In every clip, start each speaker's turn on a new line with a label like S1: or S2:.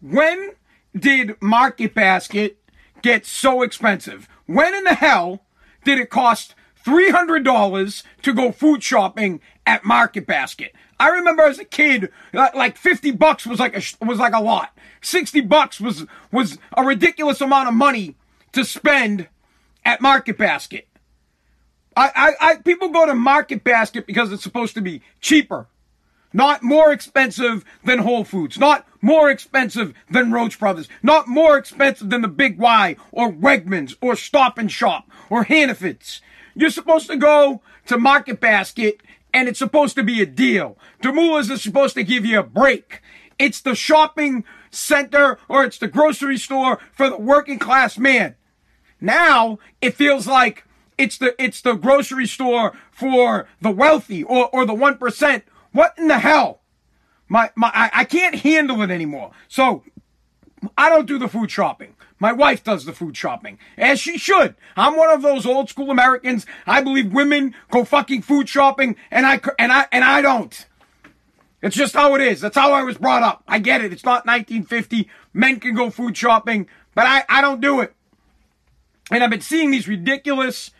S1: when did Market Basket get so expensive? When in the hell did it cost $300 to go food shopping at Market Basket? I remember as a kid, like 50 bucks was like a, was like a lot. 60 bucks was, was a ridiculous amount of money to spend at Market Basket. I, I, I, people go to Market Basket because it's supposed to be cheaper. Not more expensive than Whole Foods. Not more expensive than Roche Brothers. Not more expensive than the Big Y or Wegmans or Stop and Shop or Hannaford's. You're supposed to go to Market Basket and it's supposed to be a deal. Demoulas is supposed to give you a break. It's the shopping center or it's the grocery store for the working class man. Now it feels like it's the it's the grocery store for the wealthy or, or the one percent. What in the hell? My my I, I can't handle it anymore. So I don't do the food shopping. My wife does the food shopping, as she should. I'm one of those old school Americans. I believe women go fucking food shopping, and I and I and I don't. It's just how it is. That's how I was brought up. I get it. It's not 1950. Men can go food shopping, but I I don't do it. And I've been seeing these ridiculous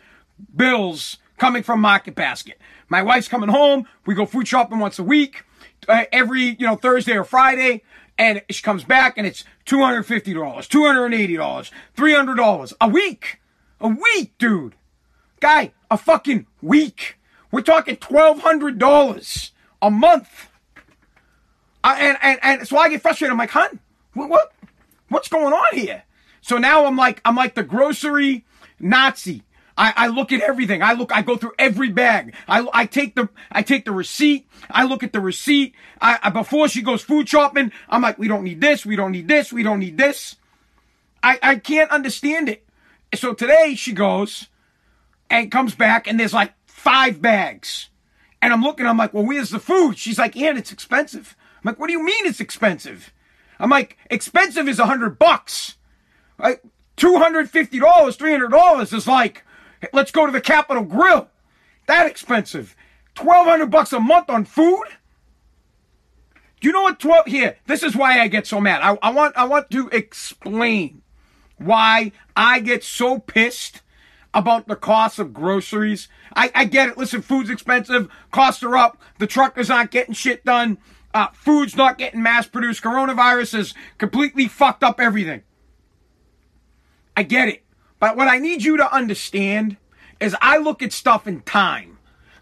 S1: bills coming from Market Basket. My wife's coming home. We go food shopping once a week, uh, every you know Thursday or Friday and she comes back and it's $250, $280, $300 a week. A week, dude. Guy, a fucking week. We're talking $1,200 a month. Uh, and, and, and so I get frustrated. I'm like, hun, what, what, what's going on here? So now I'm like, I'm like the grocery Nazi. I, I look at everything. I look, I go through every bag. I, I take the, I take the receipt. I look at the receipt. I, I, before she goes food shopping, I'm like, we don't need this. We don't need this. We don't need this. I, I can't understand it. So today she goes and comes back and there's like five bags. And I'm looking, I'm like, well, where's the food? She's like, yeah, it's expensive. I'm like, what do you mean it's expensive? I'm like, expensive is a hundred bucks. Like, $250, $300 is like, Let's go to the Capital Grille. That expensive. 1200 bucks a month on food? Do you know what 12 here? This is why I get so mad. I, I want I want to explain why I get so pissed about the cost of groceries. I, I get it. Listen, food's expensive, costs are up, the truckers aren't getting shit done, uh, food's not getting mass produced, coronavirus has completely fucked up everything. I get it. But what I need you to understand is I look at stuff in time.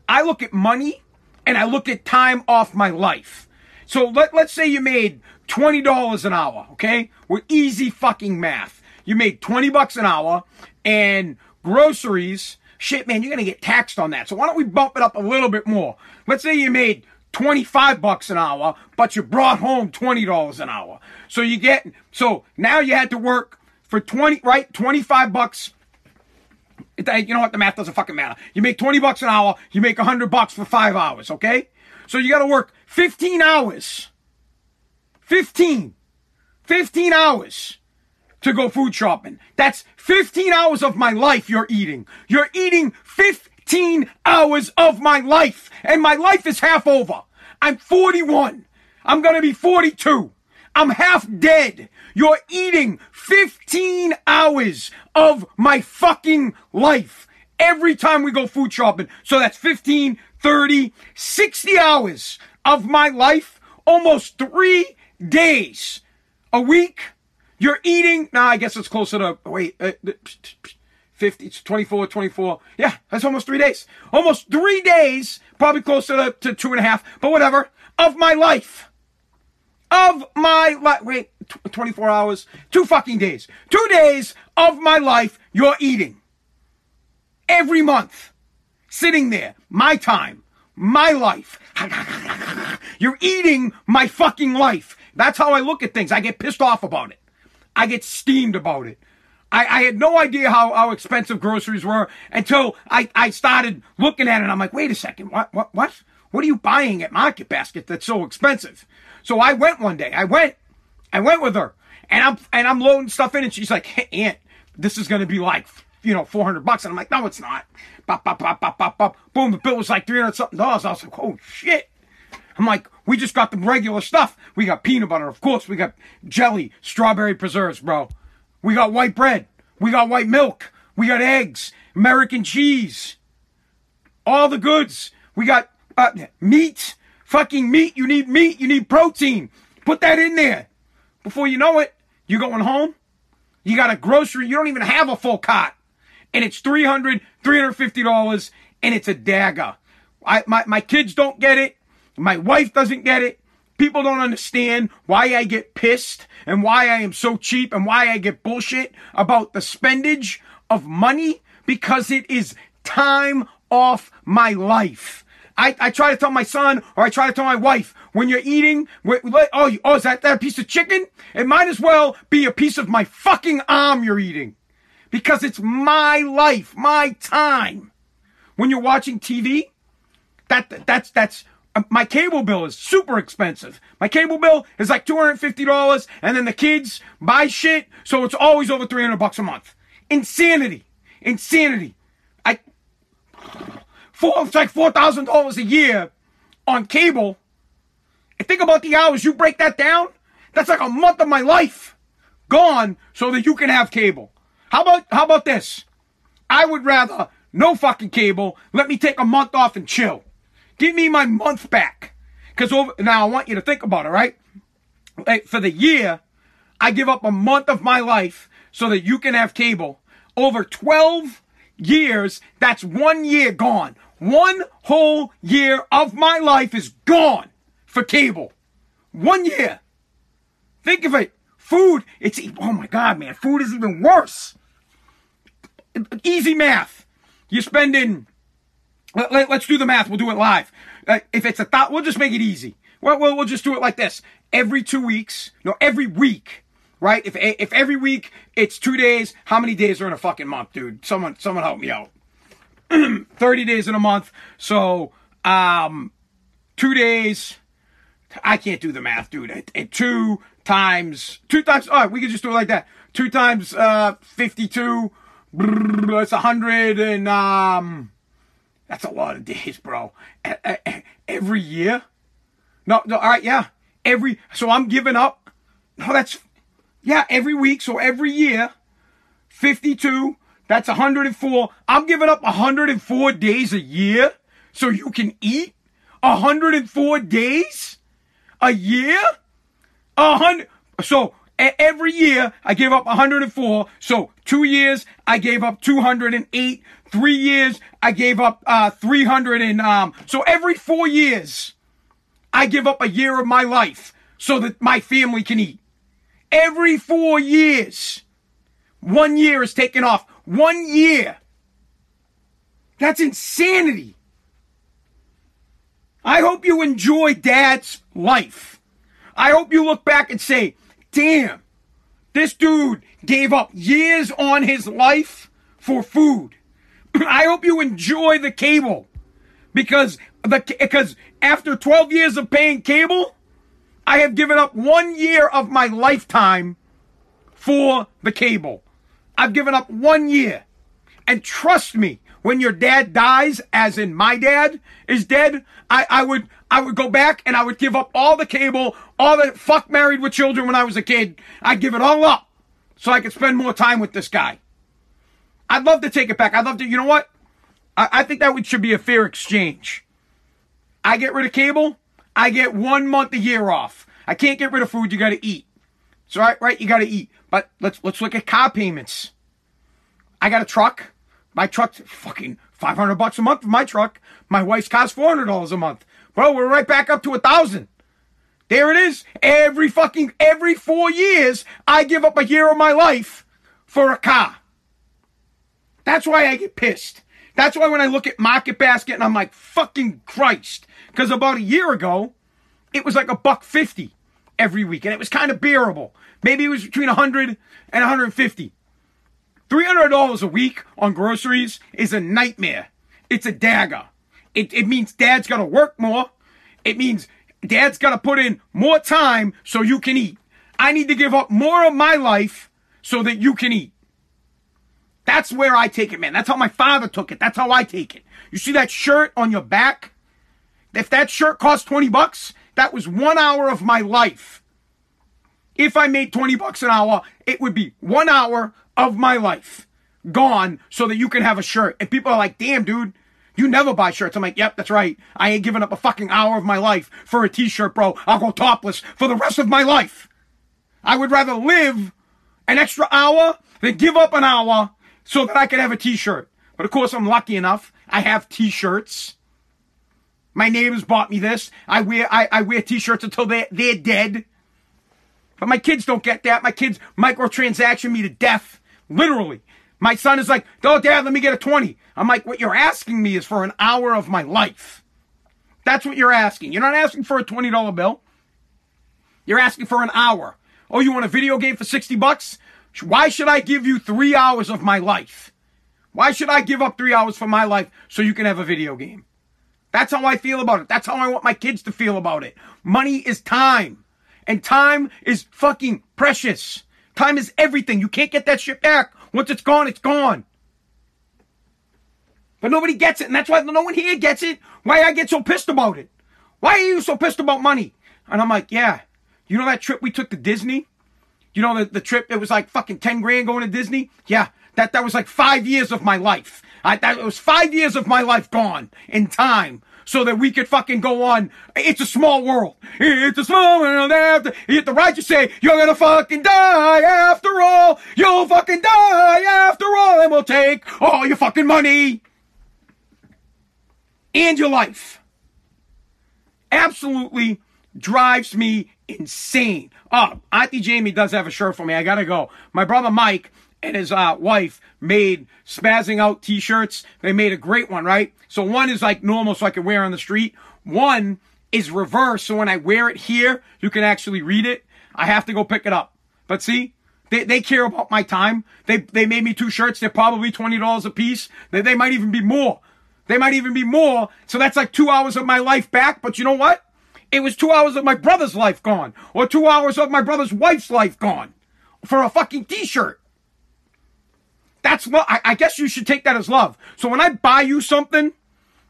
S1: I look at money and I look at time off my life. So let, let's say you made $20 an hour, okay? With easy fucking math. You made 20 bucks an hour and groceries, shit, man, you're to get taxed on that. So why don't we bump it up a little bit more? Let's say you made 25 bucks an hour, but you brought home $20 an hour. So you get, so now you had to work for 20, right? 25 bucks. You know what? The math doesn't fucking matter. You make 20 bucks an hour, you make 100 bucks for five hours, okay? So you gotta work 15 hours. 15. 15 hours to go food shopping. That's 15 hours of my life you're eating. You're eating 15 hours of my life. And my life is half over. I'm 41. I'm gonna be 42. I'm half dead. You're eating 15 hours of my fucking life every time we go food shopping. So that's 15, 30, 60 hours of my life, almost three days a week. You're eating. Now, I guess it's closer to, wait, uh, 50, 24, 24. Yeah, that's almost three days. Almost three days, probably closer to, to two and a half, but whatever, of my life of my life. Wait, 24 hours, two fucking days. Two days of my life you're eating. Every month. Sitting there. My time. My life. You're eating my fucking life. That's how I look at things. I get pissed off about it. I get steamed about it. I, I had no idea how, how expensive groceries were until I, I started looking at it. I'm like, wait a second. What, what, what? What are you buying at Market Basket that's so expensive? So I went one day. I went. I went with her, and I'm and I'm loading stuff in, and she's like, hey, "Aunt, this is to be like." You know, 400 bucks. And I'm like, no, it's not. Bop, bop, bop, bop, bop, bop. Boom, the bill was like 300 something dollars. I was like, oh shit. I'm like, We just got the regular stuff. We got peanut butter, of course. We got jelly, strawberry preserves, bro. We got white bread. We got white milk. We got eggs, American cheese, all the goods. We got uh, meat, fucking meat. You need meat. You need protein. Put that in there. Before you know it, you're going home. You got a grocery. You don't even have a full cot. And it's $300, $350 and it's a dagger. I, my, my kids don't get it. My wife doesn't get it. People don't understand why I get pissed and why I am so cheap and why I get bullshit about the spendage of money because it is time off my life. I, I try to tell my son or I try to tell my wife when you're eating, oh, oh, is that, that piece of chicken? It might as well be a piece of my fucking arm you're eating because it's my life, my time. When you're watching TV, that, that's, that's, uh, my cable bill is super expensive. My cable bill is like $250 and then the kids buy shit. So it's always over 300 bucks a month. Insanity. Insanity. I, four, it's like $4,000 a year on cable. And think about the hours. You break that down. That's like a month of my life gone so that you can have cable. How about, how about this? I would rather no fucking cable. Let me take a month off and chill. Give me my month back. Cause over, now I want you to think about it, right? Like for the year, I give up a month of my life so that you can have cable. Over 12 years, that's one year gone. One whole year of my life is gone for cable. One year. Think of it. Food, it's, oh my God, man, food is even worse. Easy math. You're spending let, us do the math. We'll do it live. Uh, if it's a thought, we'll just make it easy. Well, we'll, we'll just do it like this. Every two weeks, no, every week, right? If, if every week it's two days, how many days are in a fucking month, dude? Someone, someone help me out. 30 days in a month. So, um, two days. I can't do the math, dude. At, at two times, two times, all right, we can just do it like that. Two times, uh, 52, that's a hundred and, um, that's a lot of days, bro. Every year? No, no, all right, yeah. Every, so I'm giving up. No, that's, yeah, every week. So every year, 52, that's 104. I'm giving up 104 days a year so you can eat 104 days a year? A hundred. So every year I give up 104. So two years I gave up 208. Three years I gave up uh, 300 and um. So every four years I give up a year of my life so that my family can eat. Every four years, one year is taken off. One year. That's insanity. I hope you enjoy dad's life. I hope you look back and say, damn, this dude gave up years on his life for food. I hope you enjoy the cable because the because after 12 years of paying cable, I have given up one year of my lifetime for the cable. I've given up one year. And trust me, when your dad dies, as in my dad is dead, I, I would I would go back and I would give up all the cable, all the fuck married with children when I was a kid. I'd give it all up so I could spend more time with this guy. I'd love to take it back. I'd love to, you know what? I, I think that would, should be a fair exchange. I get rid of cable. I get one month a year off. I can't get rid of food. You got to eat. So right, right, you got to eat. But let's let's look at car payments. I got a truck. My truck's fucking 500 bucks a month for my truck. My wife's car's $400 a month. Bro, we're right back up to a thousand. There it is. Every fucking, every four years, I give up a year of my life for a car. That's why I get pissed. That's why when I look at Market Basket and I'm like, fucking Christ. Because about a year ago, it was like a buck fifty every week, and it was kind of bearable. Maybe it was between 100 and 150. $300 a week on groceries is a nightmare. It's a dagger. It, it means dad's got to work more. It means dad's got to put in more time so you can eat. I need to give up more of my life so that you can eat. That's where I take it, man. That's how my father took it. That's how I take it. You see that shirt on your back? If that shirt cost 20 bucks, That was one hour of my life. If I made 20 bucks an hour, it would be one hour of my life gone so that you can have a shirt. And people are like, damn, dude, you never buy shirts. I'm like, yep, that's right. I ain't giving up a fucking hour of my life for a t-shirt, bro. I'll go topless for the rest of my life. I would rather live an extra hour than give up an hour so that I can have a t-shirt. But of course, I'm lucky enough. I have t-shirts. My neighbors bought me this. I wear I, I wear t-shirts until they they're dead. But my kids don't get that. My kids microtransaction me to death. Literally. My son is like, oh, dad, let me get a 20. I'm like, what you're asking me is for an hour of my life. That's what you're asking. You're not asking for a $20 bill. You're asking for an hour. Oh, you want a video game for 60 bucks? Why should I give you three hours of my life? Why should I give up three hours for my life so you can have a video game? That's how I feel about it. That's how I want my kids to feel about it. Money is time. And time is fucking precious. Time is everything. You can't get that shit back. Once it's gone, it's gone. But nobody gets it, and that's why no one here gets it. Why I get so pissed about it? Why are you so pissed about money? And I'm like, yeah. You know that trip we took to Disney? You know the, the trip, it was like fucking 10 grand going to Disney? Yeah. That, that was like five years of my life. I, that was five years of my life gone in time so that we could fucking go on. It's a small world. It's a small world after you hit the right, you say, you're gonna fucking die after all. You'll fucking die after all, and we'll take all your fucking money and your life. Absolutely drives me insane. Oh, Auntie Jamie does have a shirt for me. I gotta go. My brother Mike and his uh, wife made spazzing out t-shirts. They made a great one, right? So one is like normal so I can wear on the street. One is reverse. So when I wear it here, you can actually read it. I have to go pick it up. But see, they, they care about my time. They, they made me two shirts. They're probably $20 a piece. They, they might even be more. They might even be more. So that's like two hours of my life back. But you know what? It was two hours of my brother's life gone. Or two hours of my brother's wife's life gone. For a fucking t-shirt. That's what I, I guess you should take that as love. So when I buy you something,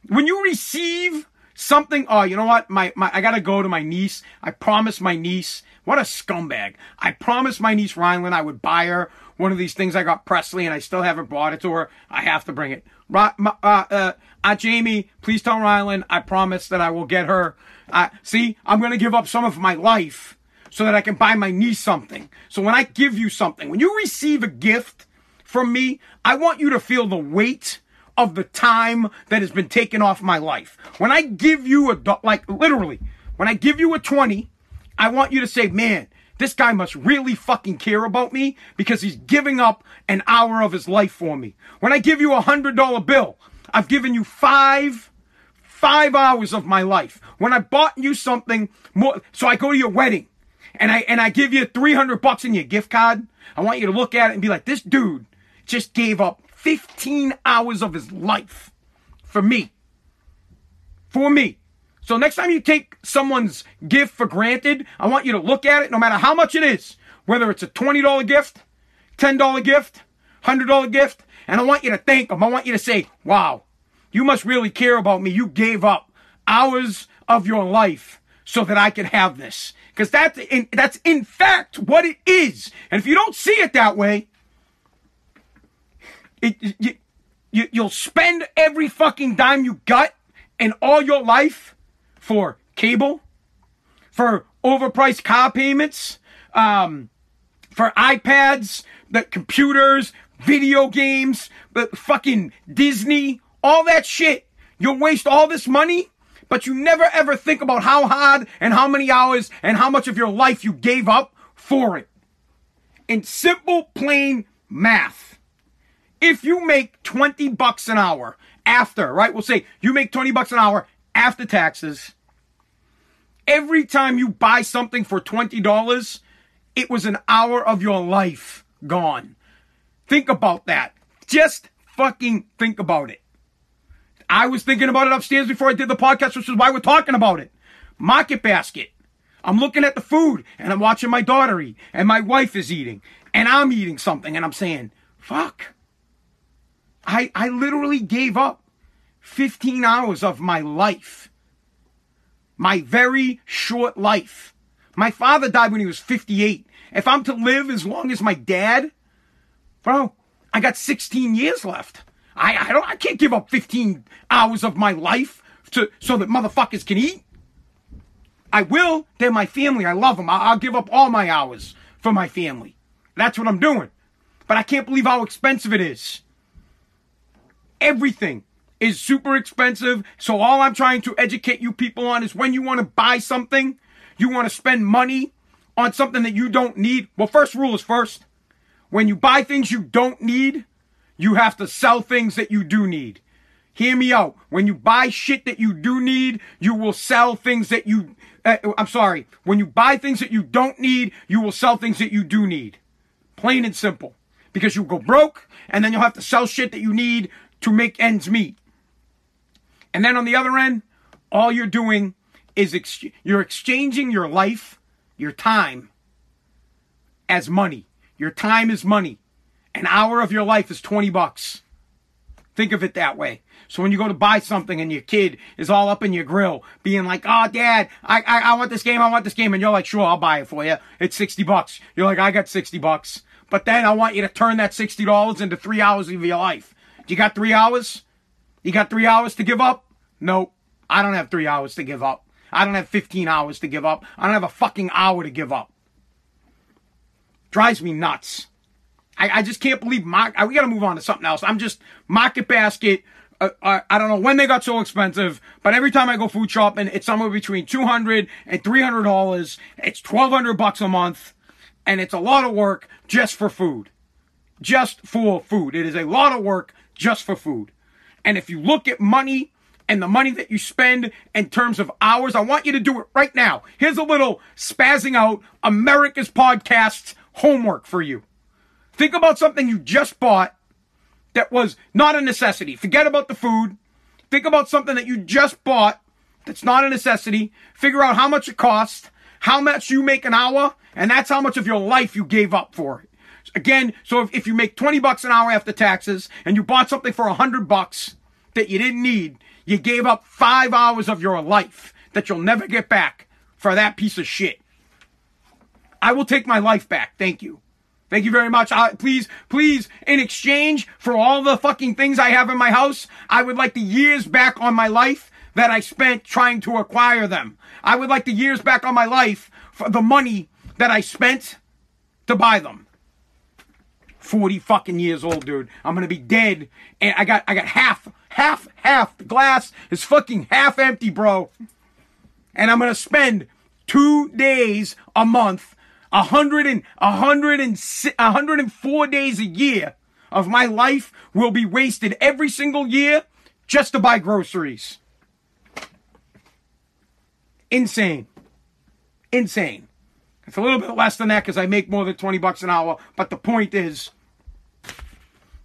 S1: when you receive something, oh, you know what? My, my, I gotta go to my niece. I promised my niece. What a scumbag. I promised my niece Rylan I would buy her one of these things I got Presley and I still haven't bought it to her. I have to bring it. Uh, uh, Aunt Jamie, please tell Rylan I promise that I will get her. Uh, see, I'm gonna give up some of my life so that I can buy my niece something. So when I give you something, when you receive a gift, from me, I want you to feel the weight of the time that has been taken off my life. When I give you a, like literally, when I give you a 20, I want you to say, man, this guy must really fucking care about me because he's giving up an hour of his life for me. When I give you a hundred dollar bill, I've given you five, five hours of my life. When I bought you something more, so I go to your wedding and I, and I give you 300 bucks in your gift card. I want you to look at it and be like, this dude just gave up 15 hours of his life for me. For me. So next time you take someone's gift for granted, I want you to look at it no matter how much it is, whether it's a $20 gift, $10 gift, $100 gift, and I want you to thank them. I want you to say, wow, you must really care about me. You gave up hours of your life so that I could have this. Because that's in, that's in fact what it is. And if you don't see it that way, it, you, you, you'll spend every fucking dime you got in all your life for cable, for overpriced car payments, um, for iPads, the computers, video games, the fucking Disney, all that shit. You'll waste all this money, but you never ever think about how hard and how many hours and how much of your life you gave up for it. In simple, plain math if you make 20 bucks an hour after, right? We'll say you make 20 bucks an hour after taxes. Every time you buy something for $20, it was an hour of your life gone. Think about that. Just fucking think about it. I was thinking about it upstairs before I did the podcast, which is why we're talking about it. Market basket. I'm looking at the food and I'm watching my daughter eat and my wife is eating and I'm eating something and I'm saying, fuck. I, I literally gave up 15 hours of my life my very short life. My father died when he was 58. If I'm to live as long as my dad, bro, I got 16 years left. I, I don't I can't give up 15 hours of my life to so that motherfuckers can eat. I will. They're my family. I love them. I'll, I'll give up all my hours for my family. That's what I'm doing. But I can't believe how expensive it is. Everything is super expensive. So all I'm trying to educate you people on is when you want to buy something, you want to spend money on something that you don't need. Well, first rule is first. When you buy things you don't need, you have to sell things that you do need. Hear me out. When you buy shit that you do need, you will sell things that you, uh, I'm sorry. When you buy things that you don't need, you will sell things that you do need. Plain and simple. Because you'll go broke and then you'll have to sell shit that you need to make ends meet. And then on the other end, all you're doing is ex- you're exchanging your life, your time as money. Your time is money. An hour of your life is 20 bucks. Think of it that way. So when you go to buy something and your kid is all up in your grill, being like, "Oh, Dad, I, I I want this game, I want this game," and you're like, "Sure, I'll buy it for you. It's sixty bucks." You're like, "I got sixty bucks," but then I want you to turn that sixty dollars into three hours of your life. You got three hours? You got three hours to give up? Nope. I don't have three hours to give up. I don't have 15 hours to give up. I don't have a fucking hour to give up. Drives me nuts. I, I just can't believe. We got to move on to something else. I'm just market basket. Uh, uh, I don't know when they got so expensive, but every time I go food shopping, it's somewhere between 200 and 300 dollars. It's 1200 bucks a month, and it's a lot of work just for food, just for food. It is a lot of work just for food. And if you look at money and the money that you spend in terms of hours, I want you to do it right now. Here's a little spazzing out America's podcast homework for you. Think about something you just bought that was not a necessity. Forget about the food. Think about something that you just bought that's not a necessity. Figure out how much it costs, how much you make an hour, and that's how much of your life you gave up for it. Again, so if, if you make 20 bucks an hour after taxes and you bought something for 100 bucks that you didn't need, you gave up five hours of your life that you'll never get back for that piece of shit. I will take my life back. Thank you. Thank you very much. I, please, please, in exchange for all the fucking things I have in my house, I would like the years back on my life that I spent trying to acquire them. I would like the years back on my life for the money that I spent to buy them. 40 fucking years old, dude. I'm gonna be dead. And I got, I got half, half, half. The glass is fucking half empty, bro. And I'm gonna spend two days a month a hundred and a hundred and a hundred and four days a year of my life will be wasted every single year just to buy groceries. Insane. Insane. It's a little bit less than that because I make more than 20 bucks an hour, but the point is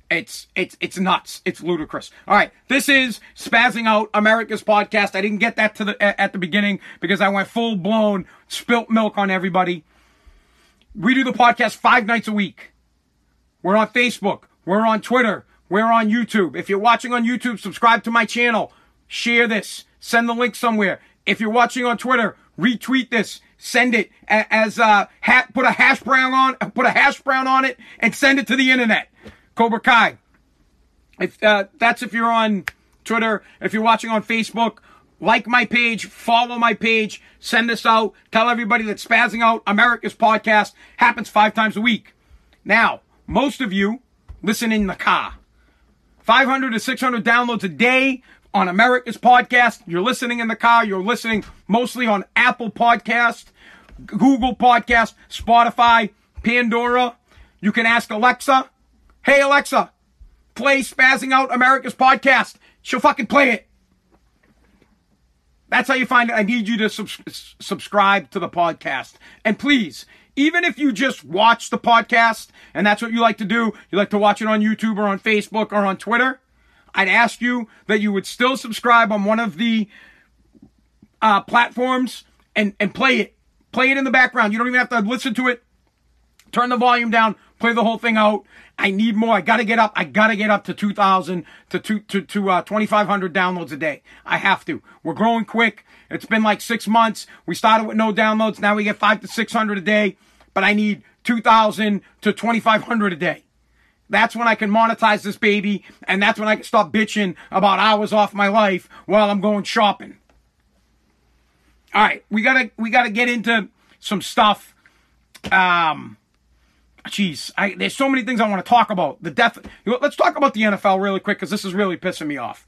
S1: it's it's it's nuts. It's ludicrous. All right, this is spazzing out America's podcast. I didn't get that to the at the beginning because I went full blown spilt milk on everybody. We do the podcast five nights a week. We're on Facebook. We're on Twitter. We're on YouTube. If you're watching on YouTube, subscribe to my channel. Share this. Send the link somewhere. If you're watching on Twitter, retweet this. Send it as uh, hat. Put a hash brown on. Put a hash brown on it and send it to the internet. Cobra Kai. If uh, that's if you're on Twitter. If you're watching on Facebook, like my page, follow my page, send this out, tell everybody that Spazzing Out America's podcast happens five times a week. Now, most of you listen in the car. 500 to 600 downloads a day on America's podcast. You're listening in the car. You're listening mostly on Apple Podcast, Google Podcast, Spotify, Pandora. You can ask Alexa, hey Alexa, play Spazzing Out America's podcast. She'll fucking play it. That's how you find it. I need you to sub- subscribe to the podcast. And please, even if you just watch the podcast and that's what you like to do, you like to watch it on YouTube or on Facebook or on Twitter, I'd ask you that you would still subscribe on one of the uh, platforms and, and play it. Play it in the background. You don't even have to listen to it turn the volume down, play the whole thing out. I need more. I gotta get up. I gotta get up to 2,000 to, to, to, to uh, 2,500 downloads a day. I have to. We're growing quick. It's been like six months. We started with no downloads. Now we get five to 600 a day, but I need 2,000 to 2,500 a day. That's when I can monetize this baby, and that's when I can stop bitching about hours off my life while I'm going shopping. All right, we gotta we gotta get into some stuff. Um, jeez, I, there's so many things I want to talk about. The death. Let's talk about the NFL really quick because this is really pissing me off.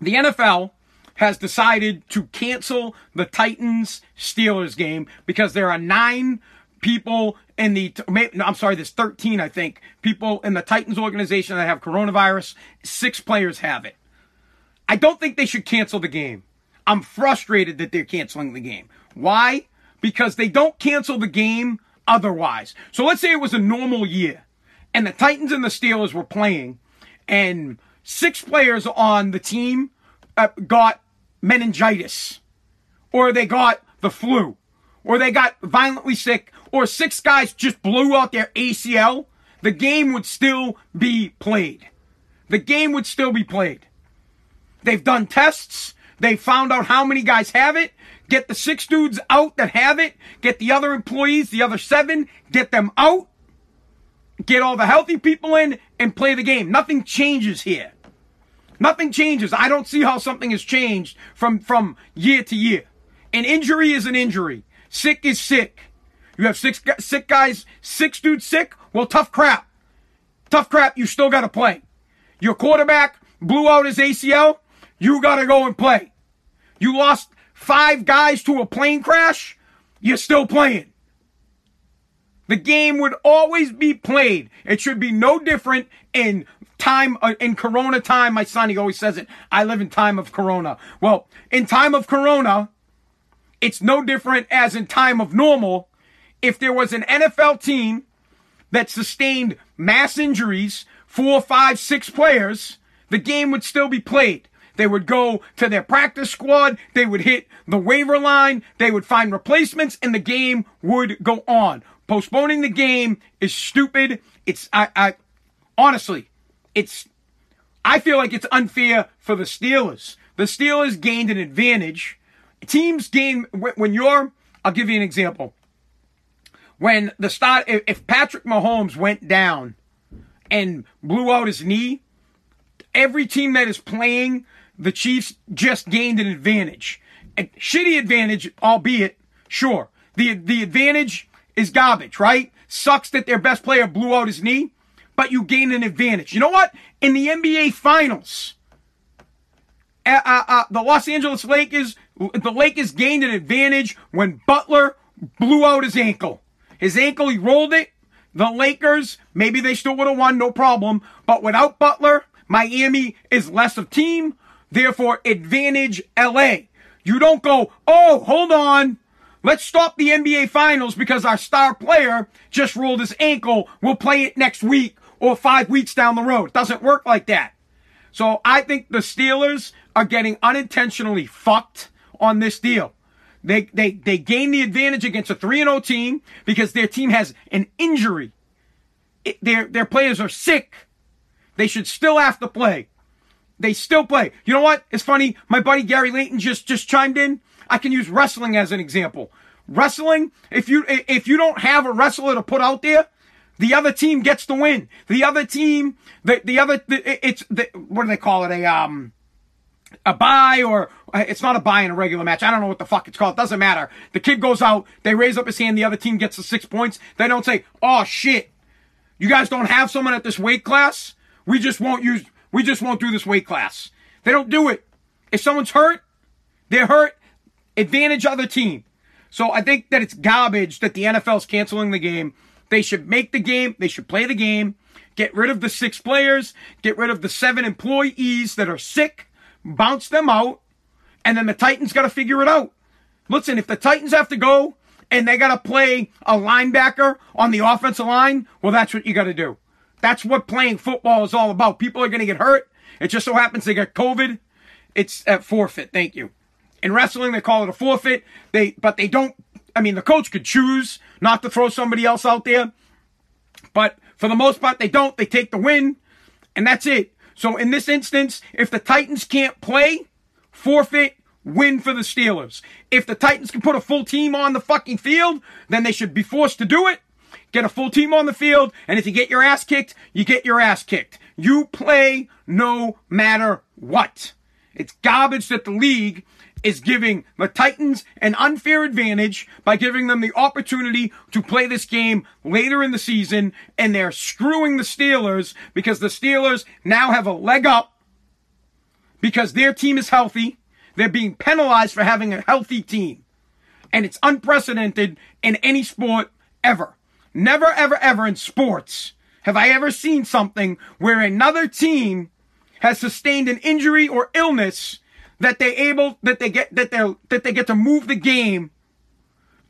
S1: The NFL has decided to cancel the Titans Steelers game because there are nine people in the I'm sorry, there's 13 I think people in the Titans organization that have coronavirus. Six players have it. I don't think they should cancel the game. I'm frustrated that they're canceling the game. Why? Because they don't cancel the game otherwise. So let's say it was a normal year and the Titans and the Steelers were playing and six players on the team uh, got meningitis or they got the flu or they got violently sick or six guys just blew out their ACL, the game would still be played. The game would still be played. They've done tests. They found out how many guys have it. Get the six dudes out that have it. Get the other employees, the other seven, get them out. Get all the healthy people in and play the game. Nothing changes here. Nothing changes. I don't see how something has changed from, from year to year. An injury is an injury. Sick is sick. You have six sick guys, six dudes sick. Well, tough crap. Tough crap. You still got to play. Your quarterback blew out his ACL. You got to go and play. You lost five guys to a plane crash. You're still playing. The game would always be played. It should be no different in time, uh, in Corona time. My son, he always says it. I live in time of Corona. Well, in time of Corona, it's no different as in time of normal if there was an NFL team that sustained mass injuries, four, five, six players, the game would still be played. They would go to their practice squad. They would hit the waiver line. They would find replacements and the game would go on. Postponing the game is stupid. It's, I, I, honestly, it's, I feel like it's unfair for the Steelers. The Steelers gained an advantage. Teams gain, when you're, I'll give you an example when the start, if Patrick Mahomes went down and blew out his knee, every team that is playing the Chiefs just gained an advantage. A shitty advantage, albeit, sure. The, the advantage is garbage, right? Sucks that their best player blew out his knee, but you gain an advantage. You know what? In the NBA Finals, uh, uh, the Los Angeles Lakers, the Lakers gained an advantage when Butler blew out his ankle. His ankle, he rolled it. The Lakers, maybe they still would have won, no problem. But without Butler, Miami is less of a team. Therefore, advantage LA. You don't go, oh, hold on. Let's stop the NBA finals because our star player just rolled his ankle. We'll play it next week or five weeks down the road. It doesn't work like that. So I think the Steelers are getting unintentionally fucked on this deal. They, they, they gain the advantage against a 3 0 team because their team has an injury. It, their, their players are sick. They should still have to play. They still play. You know what? It's funny. My buddy Gary Layton just, just chimed in. I can use wrestling as an example. Wrestling, if you, if you don't have a wrestler to put out there, the other team gets the win. The other team, the, the other, the, it's, the, what do they call it? A, um, a buy or uh, it's not a buy in a regular match. I don't know what the fuck it's called. It doesn't matter. The kid goes out, they raise up his hand, the other team gets the six points. They don't say, oh shit, you guys don't have someone at this weight class? We just won't use, we just won't do this weight class. They don't do it. If someone's hurt, they're hurt, advantage other team. So I think that it's garbage that the NFL's canceling the game. They should make the game, they should play the game, get rid of the six players, get rid of the seven employees that are sick, bounce them out, and then the Titans got to figure it out. Listen, if the Titans have to go and they got to play a linebacker on the offensive line, well, that's what you got to do. That's what playing football is all about. People are going to get hurt. It just so happens they got COVID. It's at forfeit. Thank you. In wrestling, they call it a forfeit. They, but they don't I mean, the coach could choose not to throw somebody else out there, but for the most part, they don't. They take the win, and that's it. So in this instance, if the Titans can't play, forfeit, win for the Steelers. If the Titans can put a full team on the fucking field, then they should be forced to do it. Get a full team on the field, and if you get your ass kicked, you get your ass kicked. You play no matter what. It's garbage that the league is giving the Titans an unfair advantage by giving them the opportunity to play this game later in the season, and they're screwing the Steelers because the Steelers now have a leg up because their team is healthy. They're being penalized for having a healthy team. And it's unprecedented in any sport ever. Never, ever, ever in sports have I ever seen something where another team has sustained an injury or illness that they able that they get that they that they get to move the game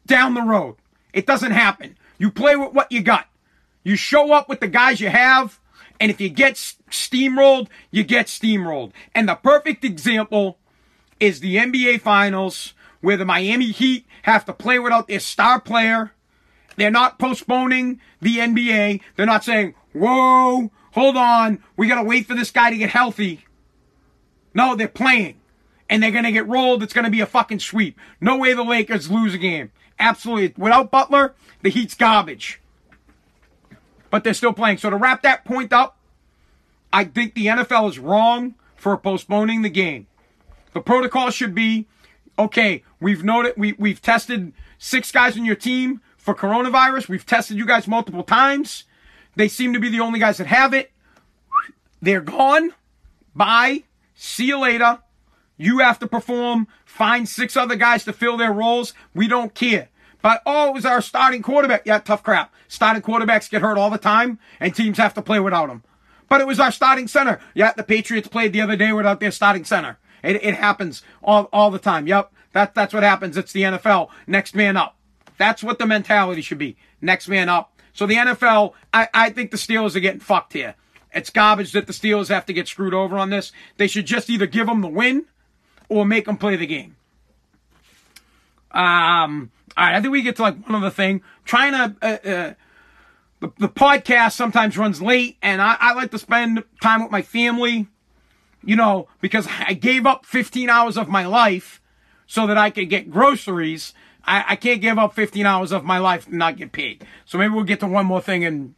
S1: down the road. It doesn't happen. You play with what you got. You show up with the guys you have, and if you get steamrolled, you get steamrolled. And the perfect example is the NBA Finals, where the Miami Heat have to play without their star player. They're not postponing the NBA. They're not saying, whoa, hold on, we gotta wait for this guy to get healthy. No, they're playing and they're going to get rolled. It's going to be a fucking sweep. No way the Lakers lose a game. Absolutely. Without Butler, the Heat's garbage. But they're still playing. So to wrap that point up, I think the NFL is wrong for postponing the game. The protocol should be okay, we've noted we we've tested six guys on your team for coronavirus. We've tested you guys multiple times. They seem to be the only guys that have it. They're gone. Bye. See you later. You have to perform, find six other guys to fill their roles. We don't care. But oh, it was our starting quarterback. Yeah, tough crap. Starting quarterbacks get hurt all the time, and teams have to play without them. But it was our starting center. Yeah, the Patriots played the other day without their starting center. It, it happens all, all the time. Yep, that, that's what happens. It's the NFL. Next man up. That's what the mentality should be. Next man up. So the NFL, I, I think the Steelers are getting fucked here. It's garbage that the Steelers have to get screwed over on this. They should just either give them the win or make them play the game. Um, all right, I think we get to like one other thing. Trying to, uh, uh, the, the podcast sometimes runs late, and I, I like to spend time with my family, you know, because I gave up 15 hours of my life so that I could get groceries. I, I can't give up 15 hours of my life and not get paid. So maybe we'll get to one more thing and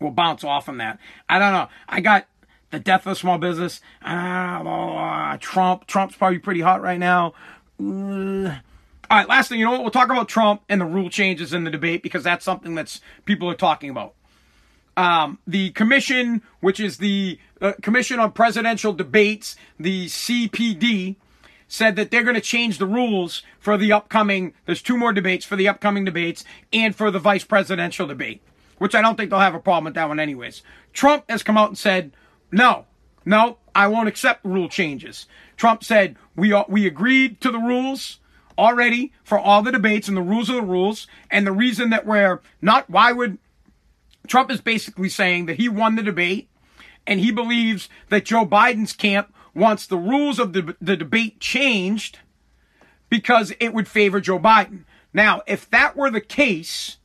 S1: we'll bounce off on that. I don't know. I got the death of small business. Uh, Trump. Trump's probably pretty hot right now. All right, last thing, you know what? We'll talk about Trump and the rule changes in the debate because that's something that's people are talking about. Um, the commission, which is the uh, Commission on Presidential Debates, the CPD, said that they're going to change the rules for the upcoming. There's two more debates for the upcoming debates and for the vice presidential debate, which I don't think they'll have a problem with that one, anyways. Trump has come out and said no, no, I won't accept rule changes. Trump said we we agreed to the rules already for all the debates and the rules are the rules. And the reason that we're not, why would Trump is basically saying that he won the debate and he believes that Joe Biden's camp wants the rules of the, the debate changed because it would favor Joe Biden. Now, if that were the case,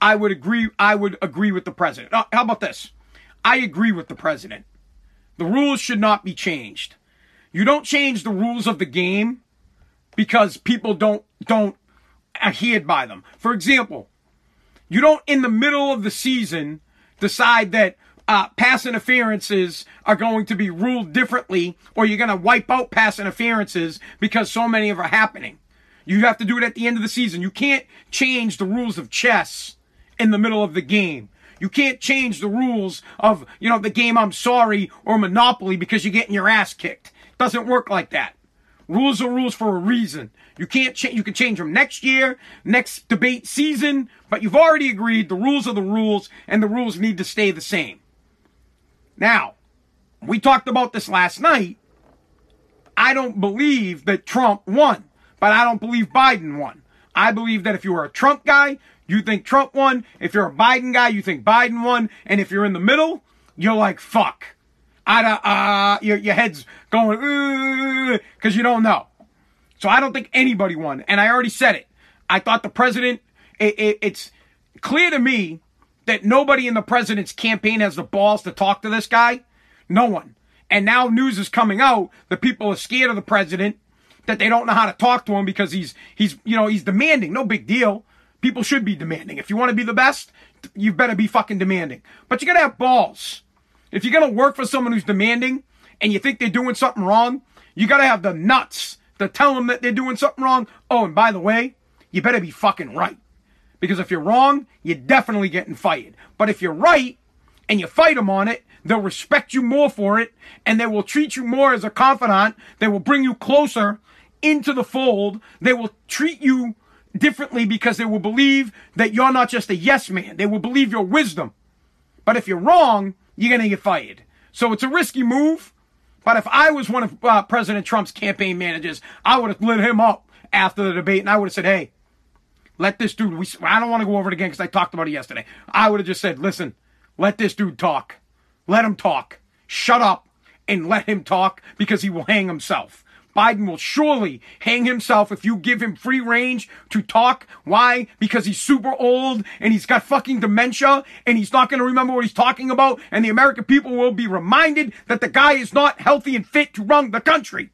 S1: I would agree. I would agree with the president. Uh, how about this? I agree with the president. The rules should not be changed. You don't change the rules of the game because people don't don't adhere by them. For example, you don't in the middle of the season decide that uh, pass interferences are going to be ruled differently, or you're going to wipe out pass interferences because so many of are happening. You have to do it at the end of the season. You can't change the rules of chess in the middle of the game. You can't change the rules of, you know, the game I'm sorry or Monopoly because you're getting your ass kicked. It doesn't work like that. Rules are rules for a reason. You can't change, you can change them next year, next debate season, but you've already agreed the rules are the rules and the rules need to stay the same. Now, we talked about this last night. I don't believe that Trump won, but I don't believe Biden won. I believe that if you are a Trump guy, you think Trump won. If you're a Biden guy, you think Biden won. And if you're in the middle, you're like, fuck. I, uh, your, your head's going, because you don't know. So I don't think anybody won. And I already said it. I thought the president, it, it, it's clear to me that nobody in the president's campaign has the balls to talk to this guy. No one. And now news is coming out that people are scared of the president, that they don't know how to talk to him because he's, he's, you know, he's demanding. No big deal. People should be demanding. If you want to be the best, you better be fucking demanding. But you gotta have balls. If you're gonna work for someone who's demanding and you think they're doing something wrong, you gotta have the nuts to tell them that they're doing something wrong. Oh, and by the way, you better be fucking right. Because if you're wrong, you're definitely getting fired. But if you're right and you fight them on it, they'll respect you more for it and they will treat you more as a confidant. They will bring you closer into the fold. They will treat you differently because they will believe that you're not just a yes man. They will believe your wisdom. But if you're wrong, you're going to get fired. So it's a risky move. But if I was one of uh, President Trump's campaign managers, I would have lit him up after the debate and I would have said, hey, let this dude, we, I don't want to go over it again because I talked about it yesterday. I would have just said, listen, let this dude talk. Let him talk. Shut up and let him talk because he will hang himself. Biden will surely hang himself if you give him free range to talk. Why? Because he's super old and he's got fucking dementia and he's not going to remember what he's talking about. And the American people will be reminded that the guy is not healthy and fit to run the country.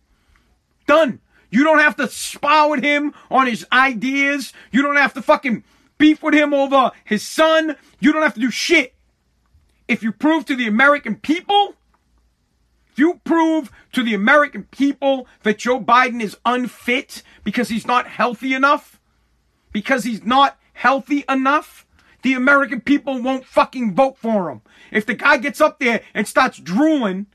S1: Done. You don't have to spar at him on his ideas. You don't have to fucking beef with him over his son. You don't have to do shit. If you prove to the American people if you prove to the American people that Joe Biden is unfit because he's not healthy enough, because he's not healthy enough, the American people won't fucking vote for him. If the guy gets up there and starts drooling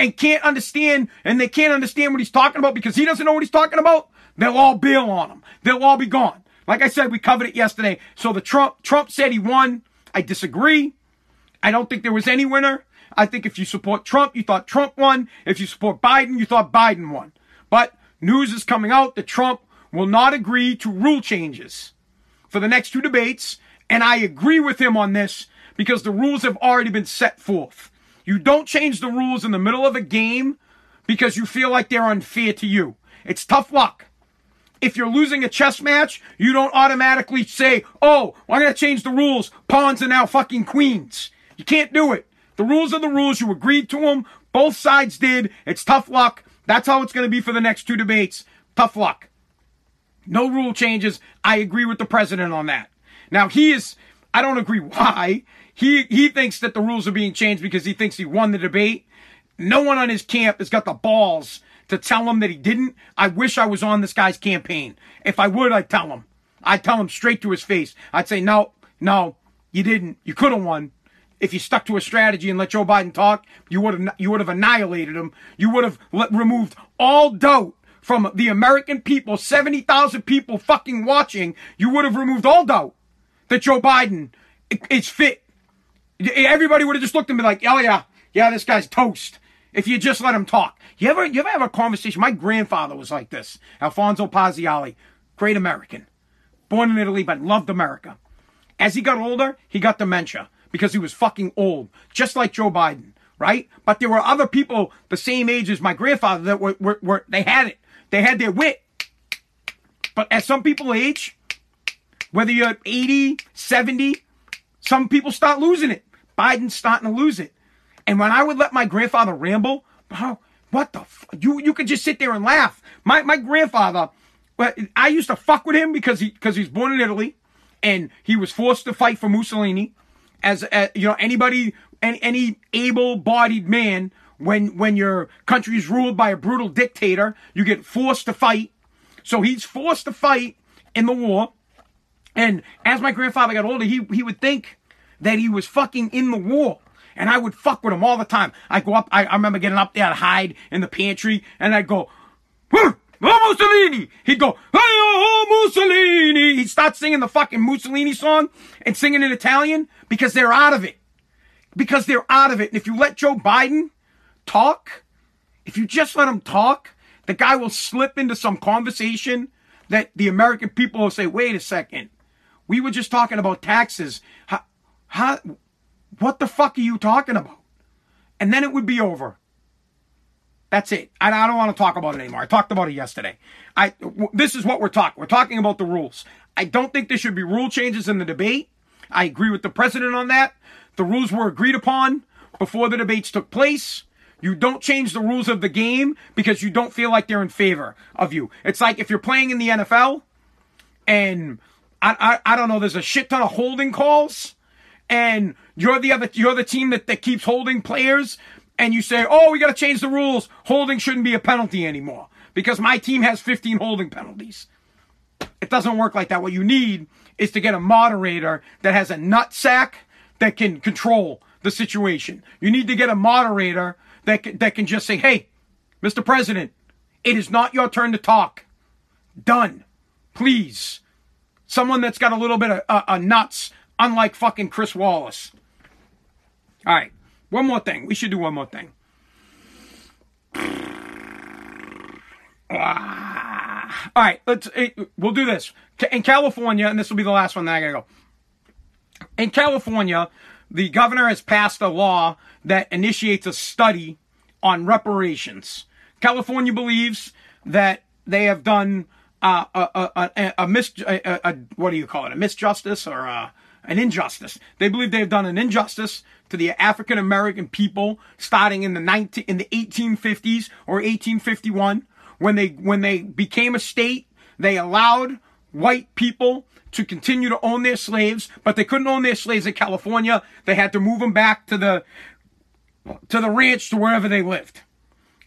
S1: and can't understand, and they can't understand what he's talking about because he doesn't know what he's talking about, they'll all bail on him. They'll all be gone. Like I said, we covered it yesterday. So the Trump, Trump said he won. I disagree. I don't think there was any winner. I think if you support Trump, you thought Trump won. If you support Biden, you thought Biden won. But news is coming out that Trump will not agree to rule changes for the next two debates. And I agree with him on this because the rules have already been set forth. You don't change the rules in the middle of a game because you feel like they're unfair to you. It's tough luck. If you're losing a chess match, you don't automatically say, oh, I'm going to change the rules. Pawns are now fucking queens. You can't do it. The rules are the rules. You agreed to them. Both sides did. It's tough luck. That's how it's going to be for the next two debates. Tough luck. No rule changes. I agree with the president on that. Now he is, I don't agree why. He, he thinks that the rules are being changed because he thinks he won the debate. No one on his camp has got the balls to tell him that he didn't. I wish I was on this guy's campaign. If I would, I'd tell him. I'd tell him straight to his face. I'd say, no, no, you didn't. You could have won if you stuck to a strategy and let Joe Biden talk, you would have you would have annihilated him. You would have let, removed all doubt from the American people, 70,000 people fucking watching. You would have removed all doubt that Joe Biden is fit. Everybody would have just looked at me like, "Oh yeah, yeah, this guy's toast." If you just let him talk. You ever you ever have a conversation? My grandfather was like this. Alfonso Pazziali, great American. Born in Italy but loved America. As he got older, he got dementia because he was fucking old, just like Joe Biden, right? But there were other people the same age as my grandfather that were, were, were they had it. They had their wit. But as some people age, whether you're 80, 70, some people start losing it. Biden's starting to lose it. And when I would let my grandfather ramble, oh, what the f- you you could just sit there and laugh. My my grandfather, I used to fuck with him because he because he's born in Italy, and he was forced to fight for Mussolini as, as you know anybody any, any able-bodied man when when your country is ruled by a brutal dictator you get forced to fight so he's forced to fight in the war and as my grandfather got older he he would think that he was fucking in the war and I would fuck with him all the time. I go up, I, I remember getting up there to hide in the pantry, and I'd go, oh, Mussolini! He'd go, oh, Mussolini! He'd start singing the fucking Mussolini song and singing in Italian because they're out of it. Because they're out of it. And if you let Joe Biden talk, if you just let him talk, the guy will slip into some conversation that the American people will say, wait a second. We were just talking about taxes. How, how, what the fuck are you talking about? And then it would be over. That's it. I, don't want to talk about it anymore. I talked about it yesterday. I this is what we're talking. We're talking about the rules. I don't think there should be rule changes in the debate. I agree with the president on that. The rules were agreed upon before the debates took place. You don't change the rules of the game because you don't feel like they're in favor of you. It's like if you're playing in the NFL and I, I, I don't know, there's a shit ton of holding calls and you're the other, you're the team that, that keeps holding players and you say, oh, we got to change the rules. Holding shouldn't be a penalty anymore because my team has 15 holding penalties. It doesn't work like that. What you need is to get a moderator that has a nut sack that can control the situation. You need to get a moderator that can, that can just say, "Hey, Mr. President, it is not your turn to talk. Done. Please." Someone that's got a little bit of uh, uh, nuts, unlike fucking Chris Wallace. All right, one more thing. We should do one more thing. Ah. All right, let's. Eh, we'll do this in California, and this will be the last one that I gotta go. In California, the governor has passed a law that initiates a study on reparations. California believes that they have done uh, a, a, a, a, mis- a, a, what do you call it? A misjustice or a, an injustice. They believe they've done an injustice to the African American people starting in the 19, in the 1850s or 1851 when they when they became a state. They allowed white people to continue to own their slaves, but they couldn't own their slaves in California. They had to move them back to the to the ranch to wherever they lived.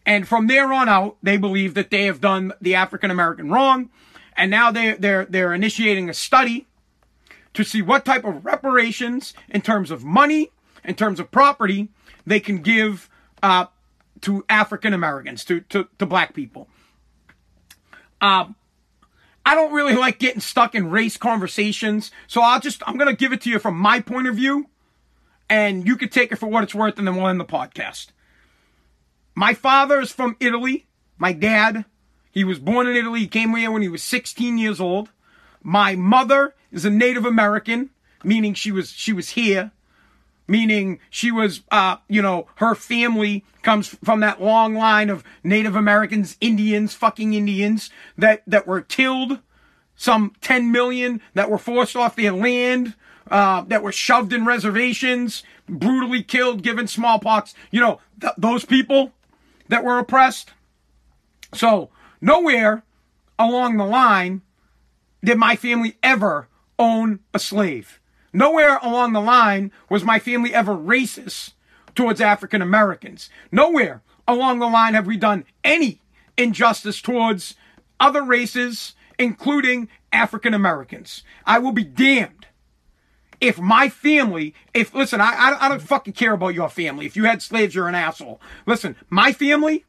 S1: And from there on out, they believe that they have done the African American wrong, and now they they're they're initiating a study to see what type of reparations in terms of money, in terms of property, they can give uh, to African Americans, to, to to black people. Um, I don't really like getting stuck in race conversations. So I'll just, I'm going to give it to you from my point of view. And you can take it for what it's worth and then we'll end the podcast. My father is from Italy. My dad, he was born in Italy. He came here when he was 16 years old. My mother is a Native American, meaning she was, she was here meaning she was, uh, you know, her family comes from that long line of Native Americans, Indians, fucking Indians that, that were killed, some 10 million that were forced off their land, uh, that were shoved in reservations, brutally killed, given smallpox, you know, th- those people that were oppressed. So nowhere along the line did my family ever own a slave. Nowhere along the line was my family ever racist towards African Americans. Nowhere along the line have we done any injustice towards other races, including African Americans. I will be damned if my family, if, listen, I, I, I don't fucking care about your family. If you had slaves, you're an asshole. Listen, my family,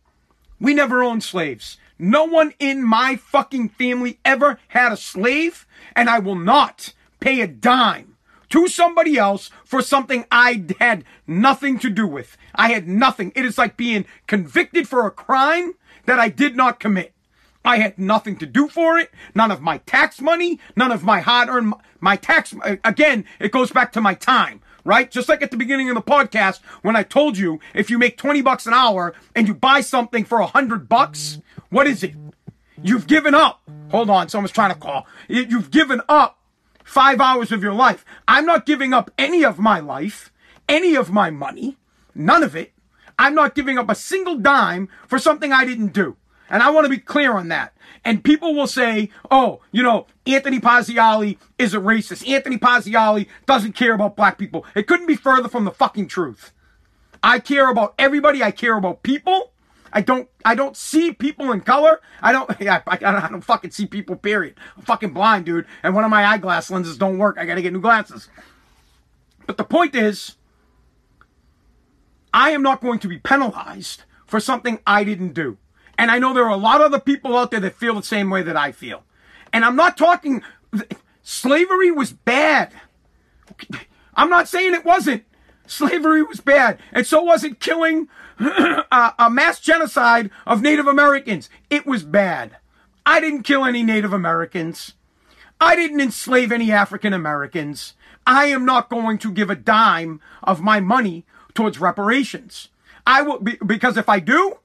S1: we never owned slaves. No one in my fucking family ever had a slave, and I will not pay a dime to somebody else for something I had nothing to do with. I had nothing. It is like being convicted for a crime that I did not commit. I had nothing to do for it. None of my tax money, none of my hard earned, my tax, again, it goes back to my time, right? Just like at the beginning of the podcast when I told you if you make 20 bucks an hour and you buy something for a hundred bucks, what is it? You've given up. Hold on, someone's trying to call. You've given up five hours of your life. I'm not giving up any of my life, any of my money, none of it. I'm not giving up a single dime for something I didn't do. And I want to be clear on that. And people will say, oh, you know, Anthony Pazziali is a racist. Anthony Pazziali doesn't care about black people. It couldn't be further from the fucking truth. I care about everybody. I care about people. I don't, I don't see people in color. I don't, yeah, I, I, don't fucking see people, period. I'm fucking blind, dude. And one of my eyeglass lenses don't work. I gotta get new glasses. But the point is, I am not going to be penalized for something I didn't do. And I know there are a lot of other people out there that feel the same way that I feel. And I'm not talking, slavery was bad. I'm not saying it wasn't. Slavery was bad. And so wasn't killing a, uh, a mass genocide of Native Americans. It was bad. I didn't kill any Native Americans. I didn't enslave any African Americans. I am not going to give a dime of my money towards reparations. I will, be, because if I do,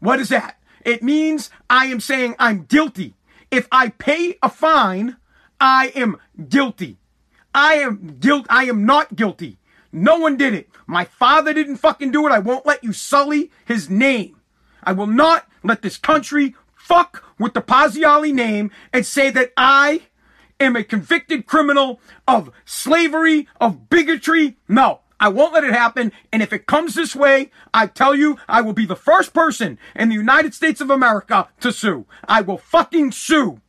S1: What is that? It means I am saying I'm guilty. If I pay a fine, I am guilty. I am guilt. I am not guilty. No one did it. My father didn't fucking do it. I won't let you sully his name. I will not let this country fuck with the Pazziali name and say that I am a convicted criminal of slavery, of bigotry. No, I won't let it happen. And if it comes this way, I tell you, I will be the first person in the United States of America to sue. I will fucking sue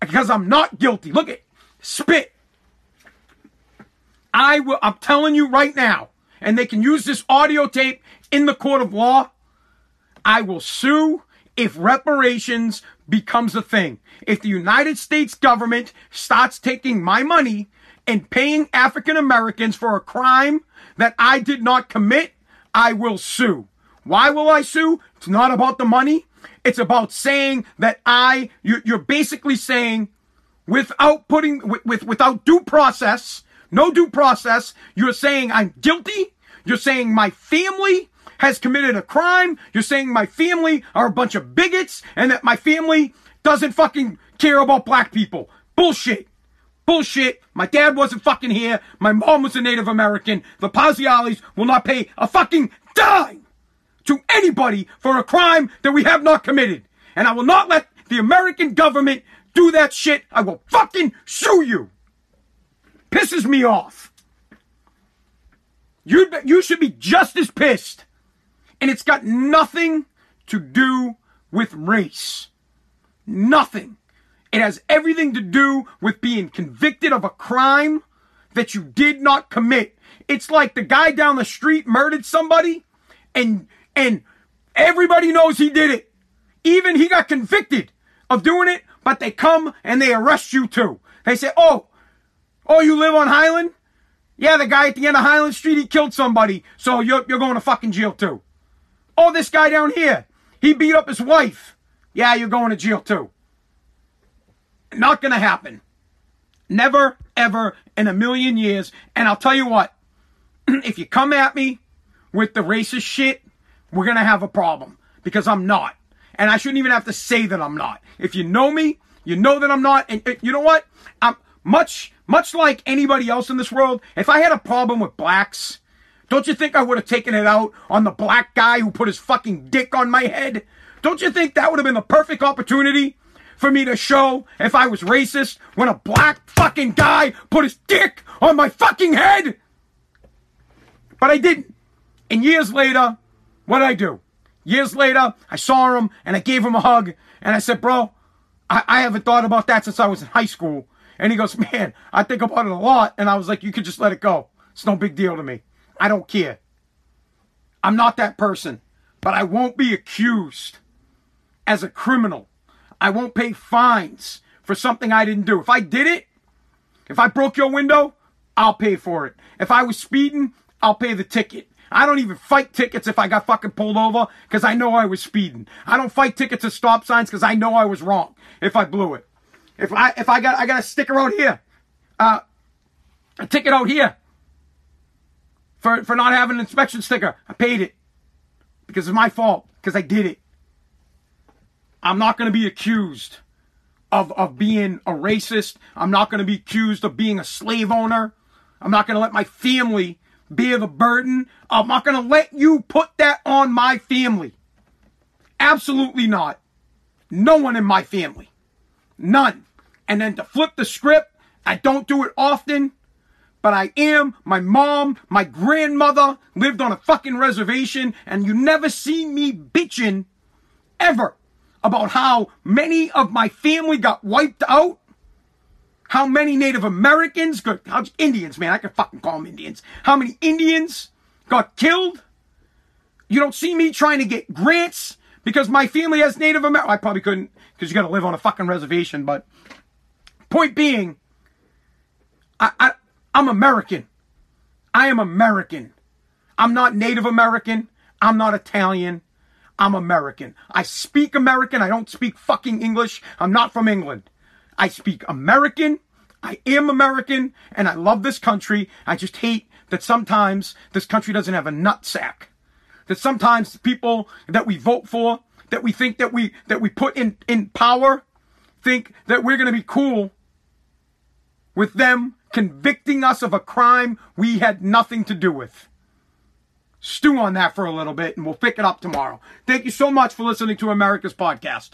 S1: because I'm not guilty. Look at spit. I will, I'm telling you right now, and they can use this audio tape in the court of law. I will sue if reparations becomes a thing. If the United States government starts taking my money and paying African Americans for a crime that I did not commit, I will sue. Why will I sue? It's not about the money. It's about saying that I, you're basically saying without putting, with, with, without due process, no due process, you're saying I'm guilty. You're saying my family has committed a crime. You're saying my family are a bunch of bigots and that my family doesn't fucking care about black people. Bullshit. Bullshit. My dad wasn't fucking here. My mom was a Native American. The Pazzialis will not pay a fucking dime to anybody for a crime that we have not committed. And I will not let the American government do that shit. I will fucking sue you. Pisses me off. You, you should be just as pissed. And it's got nothing to do with race. Nothing. It has everything to do with being convicted of a crime that you did not commit. It's like the guy down the street murdered somebody and and everybody knows he did it. Even he got convicted of doing it, but they come and they arrest you too. They say, "Oh, oh, you live on Highland? Yeah, the guy at the end of Highland Street, he killed somebody, so you're, you're going to fucking jail too. Oh, this guy down here, he beat up his wife. Yeah, you're going to jail too. Not going to happen. Never, ever in a million years. And I'll tell you what, if you come at me with the racist shit, we're going to have a problem because I'm not. And I shouldn't even have to say that I'm not. If you know me, you know that I'm not. And uh, you know what? I'm much, much like anybody else in this world. If I had a problem with blacks, don't you think I would have taken it out on the black guy who put his fucking dick on my head? Don't you think that would have been the perfect opportunity for me to show if I was racist when a black fucking guy put his dick on my fucking head? But I didn't. And years later, what did I do? Years later, I saw him and I gave him a hug and I said, bro, I, I haven't thought about that since I was in high school. And he goes, man, I think about it a lot. And I was like, you could just let it go. It's no big deal to me. I don't care. I'm not that person. But I won't be accused as a criminal. I won't pay fines for something I didn't do. If I did it, if I broke your window, I'll pay for it. If I was speeding, I'll pay the ticket. I don't even fight tickets if I got fucking pulled over because I know I was speeding. I don't fight tickets at stop signs because I know I was wrong if I blew it. If I if I got I got a sticker out here, uh, a ticket out here for, for not having an inspection sticker. I paid it because it's my fault because I did it. I'm not going to be accused of, of being a racist. I'm not going to be accused of being a slave owner. I'm not going to let my family bear the burden. I'm not going to let you put that on my family. Absolutely not. No one in my family. None. And then to flip the script, I don't do it often but I am. My mom, my grandmother lived on a fucking reservation, and you never see me bitching ever about how many of my family got wiped out. How many Native Americans got, how, Indians, man, I can fucking call them Indians. How many Indians got killed? You don't see me trying to get grants because my family has Native American. I probably couldn't because you got to live on a fucking reservation. But point being, I, I I'm American. I am American. I'm not Native American. I'm not Italian. I'm American. I speak American. I don't speak fucking English. I'm not from England. I speak American. I am American and I love this country. I just hate that sometimes this country doesn't have a nutsack. That sometimes people that we vote for that we think that we that we put in in power think that we're going to be cool with them convicting us of a crime we had nothing to do with. Stew on that for a little bit and we'll pick it up tomorrow. Thank you so much for listening to America's podcast.